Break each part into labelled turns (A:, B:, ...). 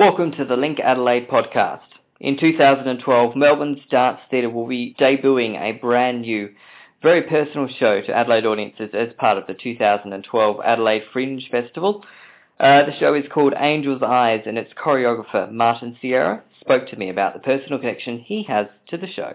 A: Welcome to the Link Adelaide podcast. In 2012, Melbourne's Dance Theatre will be debuting a brand new, very personal show to Adelaide audiences as part of the 2012 Adelaide Fringe Festival. Uh, the show is called Angel's Eyes and its choreographer, Martin Sierra, spoke to me about the personal connection he has to the show.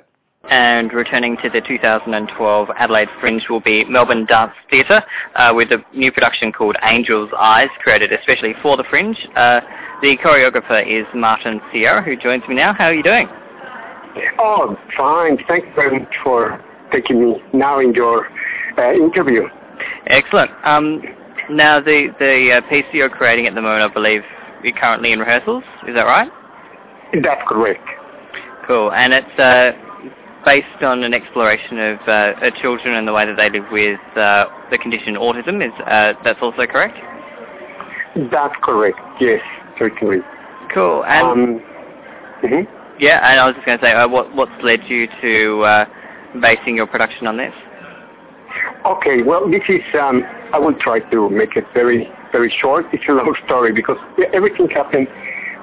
A: And returning to the 2012 Adelaide Fringe will be Melbourne Dance Theatre uh, with a new production called Angel's Eyes, created especially for the Fringe. Uh, the choreographer is Martin Sierra, who joins me now. How are you doing?
B: Oh, fine. Thanks very much for taking me now in your uh, interview.
A: Excellent. Um, now, the, the uh, piece you're creating at the moment, I believe you're currently in rehearsals. Is that right?
B: That's correct.
A: Cool. And it's uh, based on an exploration of uh, children and the way that they live with uh, the condition autism. Is uh, that's also correct?
B: That's correct. Yes, certainly.
A: Cool. And
B: um, mm-hmm.
A: yeah, and I was just going to say, uh, what what's led you to uh, basing your production on this?
B: Okay. Well, this is. Um, I will try to make it very very short. It's a long story because everything happened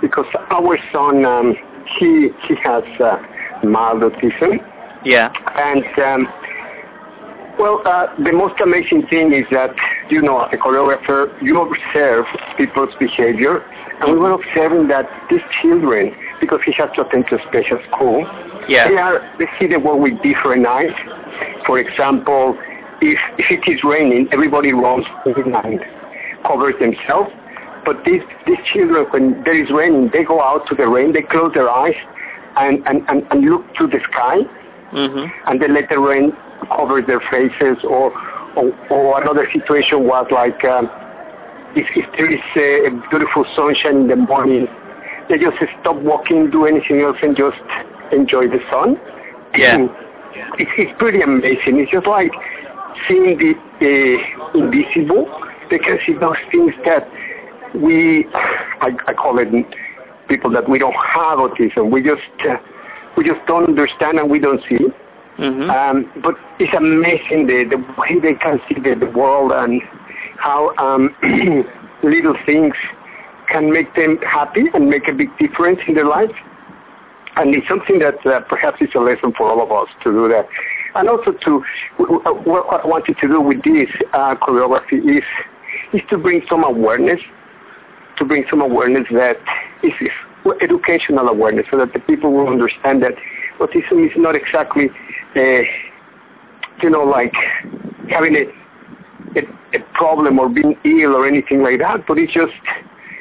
B: because our son um, he he has uh, mild autism
A: yeah.
B: And um, well, uh, the most amazing thing is that you know, as a choreographer, you observe people's behavior, and we were observing that these children, because he has to attend to a special school,
A: yeah.
B: they are they see the world with different eyes. For example, if if it is raining, everybody runs behind, covers themselves. But these these children, when there is raining, they go out to the rain, they close their eyes, and and, and, and look to the sky
A: mm-hmm.
B: and they let the rain cover their faces or or, or another situation was like um, if, if there is a, a beautiful sunshine in the morning they just stop walking do anything else and just enjoy the sun.
A: Yeah.
B: It's, it's pretty amazing. It's just like seeing the uh, invisible they can see those things that we I, I call it people that we don't have autism. We just uh, we just don't understand and we don't see.
A: Mm-hmm.
B: Um, but it's amazing the, the way they can see the, the world and how um, little things can make them happy and make a big difference in their life. And it's something that uh, perhaps is a lesson for all of us to do that. And also to, what I wanted to do with this uh, choreography is, is to bring some awareness, to bring some awareness that is, educational awareness so that the people will understand that autism is not exactly, uh, you know, like having a, a, a problem or being ill or anything like that, but it's just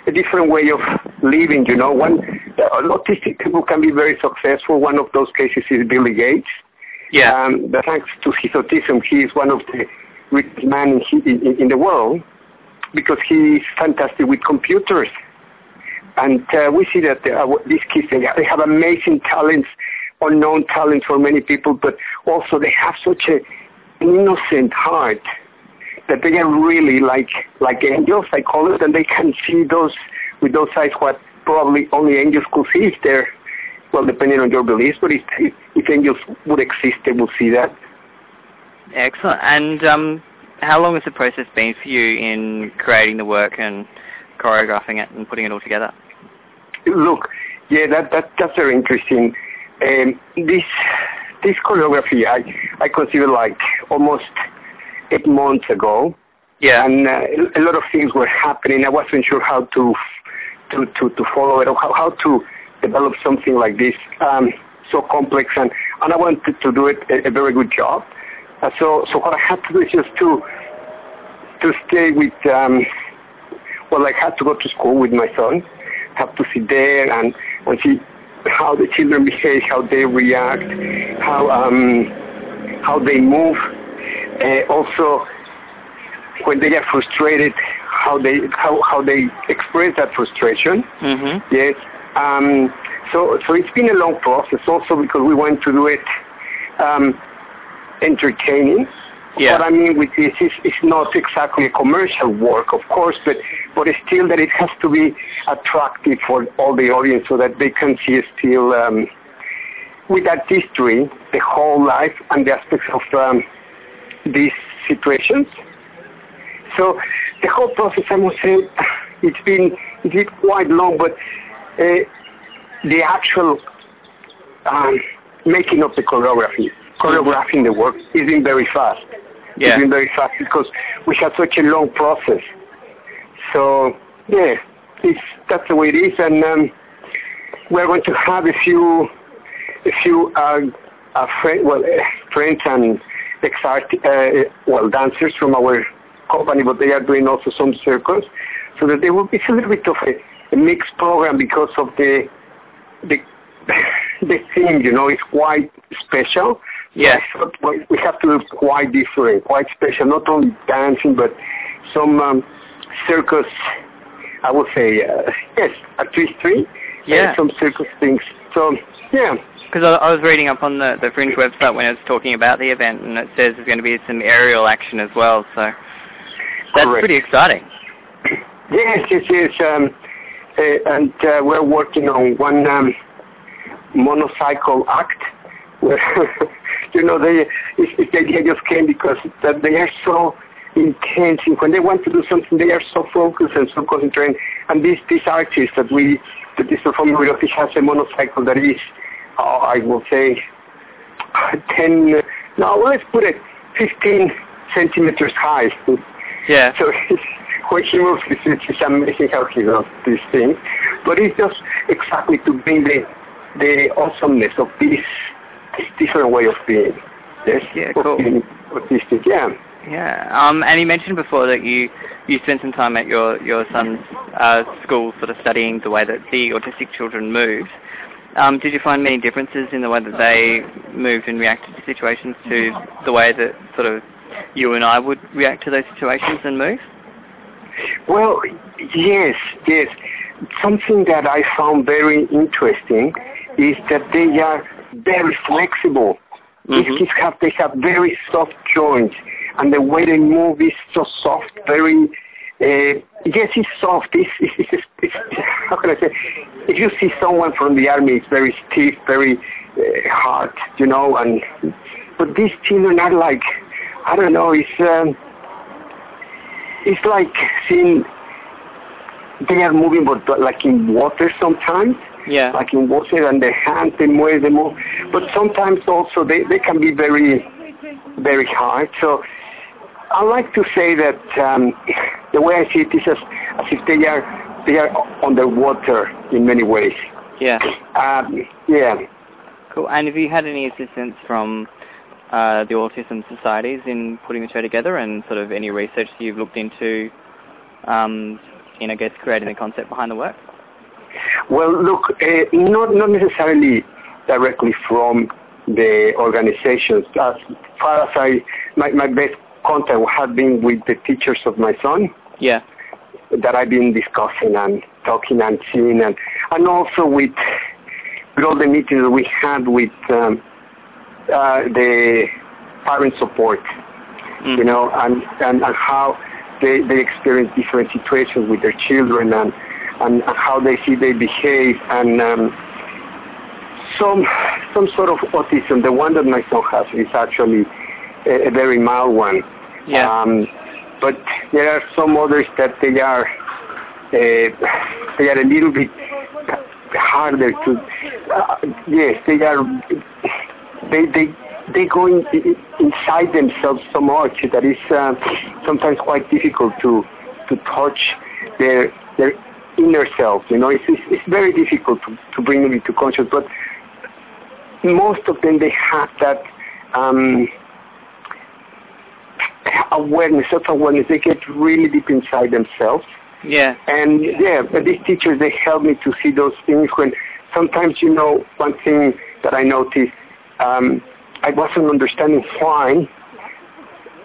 B: a different way of living, you know. One, uh, autistic people can be very successful. One of those cases is Billy Gates.
A: Yeah.
B: Um, thanks to his autism, he is one of the richest men in, in, in the world because he is fantastic with computers. And uh, we see that uh, these kids, they have, they have amazing talents, unknown talent for many people, but also they have such a, an innocent heart that they are really like like angels, I call it, and they can see those with those eyes what probably only angels could see if they're, well, depending on your beliefs, but if, if angels would exist, they would see that.
A: Excellent. And um, how long has the process been for you in creating the work and choreographing it and putting it all together?
B: Look, yeah, that, that that's very interesting. Um, this this choreography, I I consider like almost eight months ago.
A: Yeah.
B: And uh, a lot of things were happening. I wasn't sure how to to to, to follow it or how, how to develop something like this um, so complex and and I wanted to do it a, a very good job. Uh, so so what I had to do is just to to stay with um, well I had to go to school with my son have to sit there and, and see how the children behave, how they react, how um, how they move. Uh, also, when they are frustrated, how they how, how they express that frustration.
A: Mm-hmm.
B: Yes. Um, so so it's been a long process also because we want to do it um, entertaining.
A: Yeah.
B: What I mean with this is it's not exactly a commercial work, of course, but but still that it has to be attractive for all the audience so that they can see still um, with that history, the whole life and the aspects of um, these situations. So the whole process, I must say, it's been quite long, but uh, the actual um, making of the choreography, choreographing the work, is been very fast.
A: Yeah.
B: Been very fast because we had such a long process. So yeah, it's that's the way it is, and um, we're going to have a few, a few uh, uh, friend, well, uh, friends and ex uh, well dancers from our company, but they are doing also some circles, so that there will be a little bit of a, a mixed program because of the the the theme, you know, is quite special.
A: Yeah.
B: but we have to do quite different, quite special, not only dancing, but some um, circus, I would say, uh, yes, artistry,
A: Yeah.
B: and some circus things. So, yeah,
A: Because I, I was reading up on the, the Fringe website when it was talking about the event, and it says there's going to be some aerial action as well. So that's
B: Correct.
A: pretty exciting.
B: yes, yes, yes. Um, uh, and uh, we're working on one um, monocycle act where, you know, they, it's, it's the idea just came because that they are so intense and when they want to do something they are so focused and so concentrated. And this this artist that we that is performing with us has a monocycle that is oh, I will say 10 no let's put it 15 centimeters high.
A: Yeah.
B: so when he moves it's, it's amazing how he does these things. But it's just exactly to bring the the awesomeness of this this different way of being yes
A: Yeah, cool.
B: being autistic yeah
A: Yeah. Um, and you mentioned before that you you spent some time at your your son's uh, school, sort of studying the way that the autistic children moved. Um, did you find many differences in the way that they moved and reacted to situations to the way that sort of you and I would react to those situations and move?
B: Well, yes, yes. Something that I found very interesting is that they are very flexible.
A: Mhm.
B: These kids have they have very soft joints, and the way they move is so soft, very. Uh, yes, it's soft. It's, it's, it's, it's, how can I say? If you see someone from the army, it's very stiff, very uh, hard, you know. And but these children are like, I don't know. It's um, it's like seeing they are moving, but like in water sometimes
A: Yeah.
B: like in water and their hands they move they move but sometimes also they, they can be very very hard so I like to say that um, the way I see it is as, as if they are they are underwater in many ways
A: Yeah.
B: um, yeah
A: Cool. And have you had any assistance from uh, the autism societies in putting the show together, and sort of any research you've looked into, um, in I guess creating the concept behind the work?
B: Well, look, uh, not not necessarily directly from the organizations. As far as I, my, my best contact had been with the teachers of my son
A: Yeah.
B: that I've been discussing and talking and seeing, and and also with with all the meetings we had with um, uh, the parent support,
A: Mm.
B: you know, and, and and how they they experience different situations with their children and and, and how they see they behave and um, some some sort of autism. The one that my son has is actually a, a very mild one.
A: Yeah.
B: Um, but there are some others that they are uh, they are a little bit harder to. Uh, yes, they are. They they they go in, inside themselves so much that it's uh, sometimes quite difficult to to touch their their inner self. You know, it's it's, it's very difficult to, to bring them into conscious. But most of them they have that. Um, awareness, self-awareness, they get really deep inside themselves.
A: Yeah.
B: And yeah, but these teachers, they help me to see those things when sometimes, you know, one thing that I noticed, um, I wasn't understanding why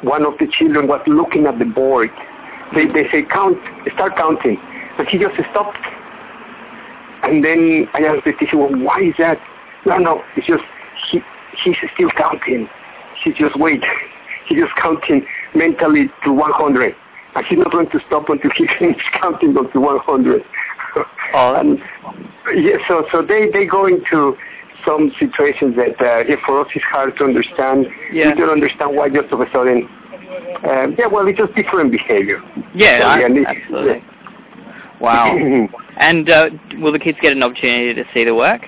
B: one of the children was looking at the board. They, they say, count, start counting. And he just stopped. And then I asked the teacher, well, why is that? No, no, it's just, he, he's still counting. He just wait. He's just counting mentally to 100 and he's not going to stop until he finishes counting until 100.
A: Oh.
B: and yeah, so so they they go into some situations that uh, yeah, for us it's hard to understand.
A: Yeah.
B: We don't understand why just of a sudden. Um, yeah, well, it's just different behavior.
A: Yeah,
B: So,
A: I-
B: and it-
A: absolutely. Wow. And uh, will the kids get an opportunity to see the work?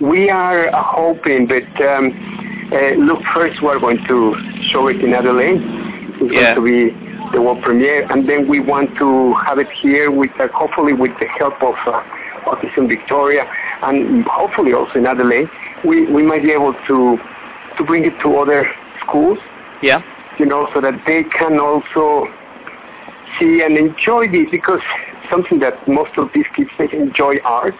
B: We are hoping that, um, uh, look, first we're going to show it in Adelaide. It's
A: Yeah.
B: going to be the world premiere, and then we want to have it here with, uh, hopefully with the help of uh, Autism Victoria, and hopefully also in Adelaide. We, we might be able to, to bring it to other schools,
A: Yeah.
B: you know, so that they can also see and enjoy this because something that most of these kids they enjoy art.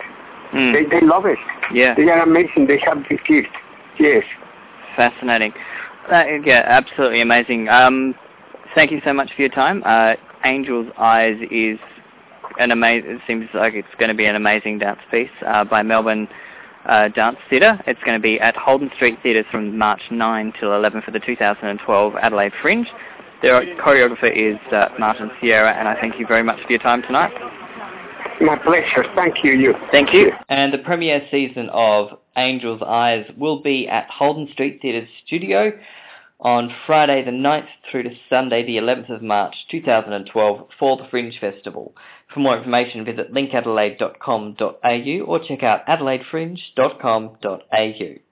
A: Mm.
B: They they love it.
A: Yeah.
B: They are amazing. They have this gift. Yes.
A: Fascinating. Uh, yeah, absolutely amazing. Um, thank you so much for your time. Uh, Angel's Eyes is an amazing. It seems like it's going to be an amazing dance piece uh, by Melbourne uh, Dance Theatre. It's going to be at Holden Street Theatres from March 9 till 11 for the 2012 Adelaide Fringe. Their choreographer is uh, Martin Sierra, and I thank you very much for your time tonight.
B: My pleasure. Thank you. You.
A: Thank you. And the premiere season of Angel's Eyes will be at Holden Street Theatre's studio on Friday the 9th through to Sunday the 11th of March 2012 for the Fringe Festival. For more information visit linkadelaide.com.au or check out adelaidefringe.com.au.